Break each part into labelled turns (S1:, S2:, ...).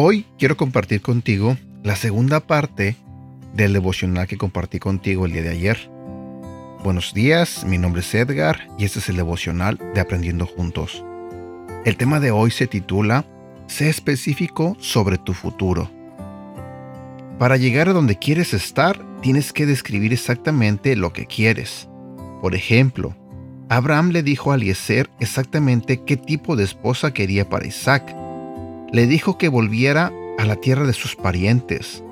S1: Hoy quiero compartir contigo la segunda parte del devocional que compartí contigo el día de ayer. Buenos días, mi nombre es Edgar y este es el devocional de Aprendiendo Juntos. El tema de hoy se titula Sé específico sobre tu futuro. Para llegar a donde quieres estar, tienes que describir exactamente lo que quieres. Por ejemplo, Abraham le dijo a Eliezer exactamente qué tipo de esposa quería para Isaac le dijo que volviera a la tierra de sus parientes,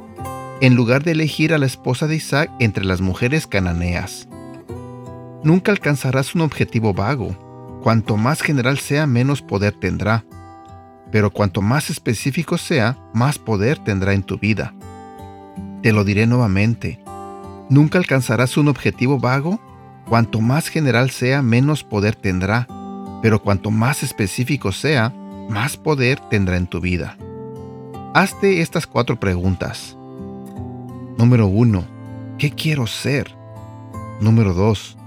S1: en lugar de elegir a la esposa de Isaac entre las mujeres cananeas. Nunca alcanzarás un objetivo vago. Cuanto más general sea, menos poder tendrá. Pero cuanto más específico sea, más poder tendrá en tu vida. Te lo diré nuevamente. Nunca alcanzarás un objetivo vago. Cuanto más general sea, menos poder tendrá. Pero cuanto más específico sea, más poder tendrá en tu vida. Hazte estas cuatro preguntas. Número 1. ¿Qué quiero ser? Número 2.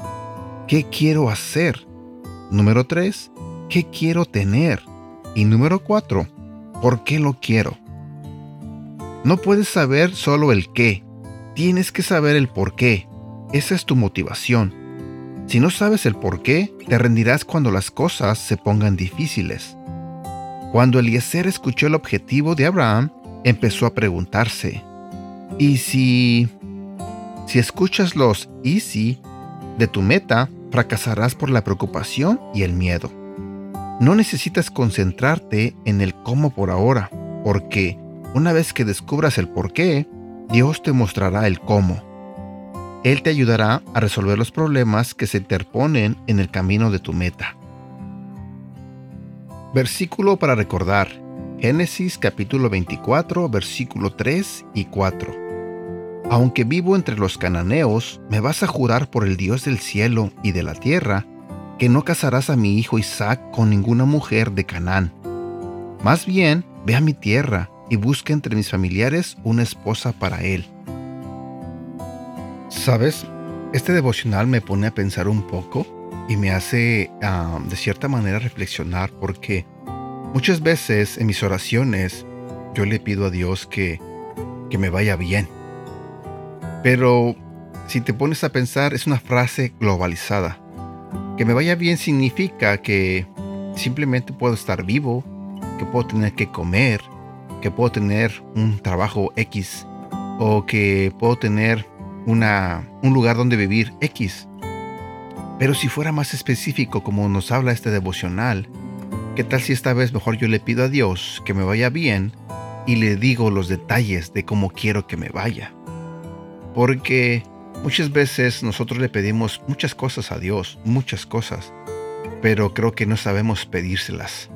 S1: ¿Qué quiero hacer? Número 3. ¿Qué quiero tener? Y número 4. ¿Por qué lo quiero? No puedes saber solo el qué, tienes que saber el por qué. Esa es tu motivación. Si no sabes el por qué, te rendirás cuando las cosas se pongan difíciles. Cuando Eliezer escuchó el objetivo de Abraham, empezó a preguntarse, ¿y si... si escuchas los y si de tu meta, fracasarás por la preocupación y el miedo? No necesitas concentrarte en el cómo por ahora, porque una vez que descubras el por qué, Dios te mostrará el cómo. Él te ayudará a resolver los problemas que se interponen en el camino de tu meta. Versículo para recordar. Génesis capítulo 24, versículo 3 y 4. Aunque vivo entre los cananeos, me vas a jurar por el Dios del cielo y de la tierra, que no casarás a mi hijo Isaac con ninguna mujer de Canaán. Más bien, ve a mi tierra y busca entre mis familiares una esposa para él. ¿Sabes? Este devocional me pone a pensar un poco y me hace de cierta manera reflexionar porque muchas veces en mis oraciones yo le pido a Dios que, que me vaya bien. Pero si te pones a pensar es una frase globalizada. Que me vaya bien significa que simplemente puedo estar vivo, que puedo tener que comer, que puedo tener un trabajo X o que puedo tener una, un lugar donde vivir X. Pero si fuera más específico como nos habla este devocional, ¿qué tal si esta vez mejor yo le pido a Dios que me vaya bien y le digo los detalles de cómo quiero que me vaya? Porque muchas veces nosotros le pedimos muchas cosas a Dios, muchas cosas, pero creo que no sabemos pedírselas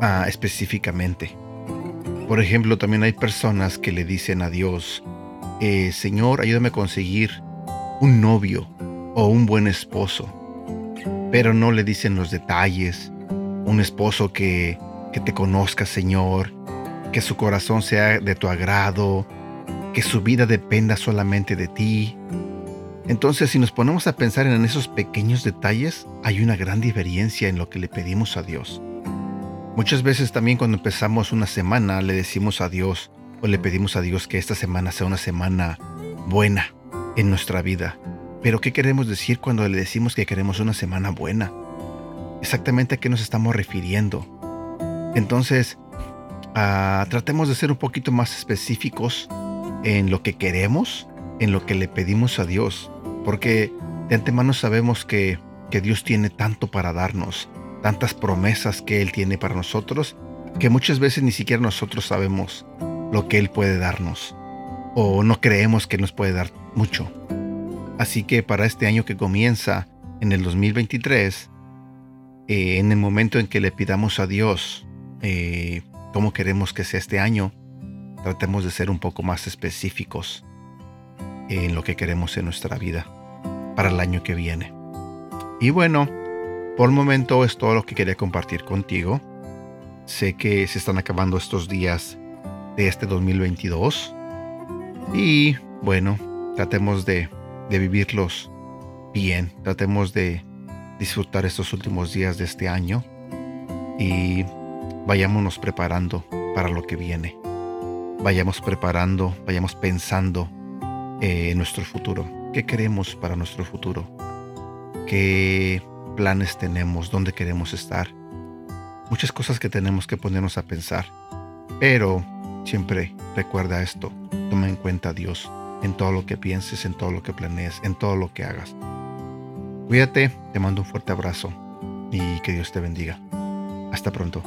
S1: ah, específicamente. Por ejemplo, también hay personas que le dicen a Dios, eh, Señor, ayúdame a conseguir un novio o un buen esposo pero no le dicen los detalles. Un esposo que, que te conozca, Señor, que su corazón sea de tu agrado, que su vida dependa solamente de ti. Entonces, si nos ponemos a pensar en esos pequeños detalles, hay una gran diferencia en lo que le pedimos a Dios. Muchas veces también cuando empezamos una semana le decimos a Dios o le pedimos a Dios que esta semana sea una semana buena en nuestra vida. Pero ¿qué queremos decir cuando le decimos que queremos una semana buena? Exactamente a qué nos estamos refiriendo. Entonces, ah, tratemos de ser un poquito más específicos en lo que queremos, en lo que le pedimos a Dios, porque de antemano sabemos que, que Dios tiene tanto para darnos, tantas promesas que Él tiene para nosotros, que muchas veces ni siquiera nosotros sabemos lo que Él puede darnos, o no creemos que nos puede dar mucho. Así que para este año que comienza en el 2023, eh, en el momento en que le pidamos a Dios eh, cómo queremos que sea este año, tratemos de ser un poco más específicos en lo que queremos en nuestra vida para el año que viene. Y bueno, por el momento es todo lo que quería compartir contigo. Sé que se están acabando estos días de este 2022. Y bueno, tratemos de, de vivirlos bien, tratemos de disfrutar estos últimos días de este año y vayámonos preparando para lo que viene. Vayamos preparando, vayamos pensando eh, nuestro futuro. ¿Qué queremos para nuestro futuro? ¿Qué planes tenemos? ¿Dónde queremos estar? Muchas cosas que tenemos que ponernos a pensar. Pero siempre recuerda esto. Toma en cuenta a Dios en todo lo que pienses, en todo lo que planees, en todo lo que hagas. Cuídate, te mando un fuerte abrazo y que Dios te bendiga. Hasta pronto.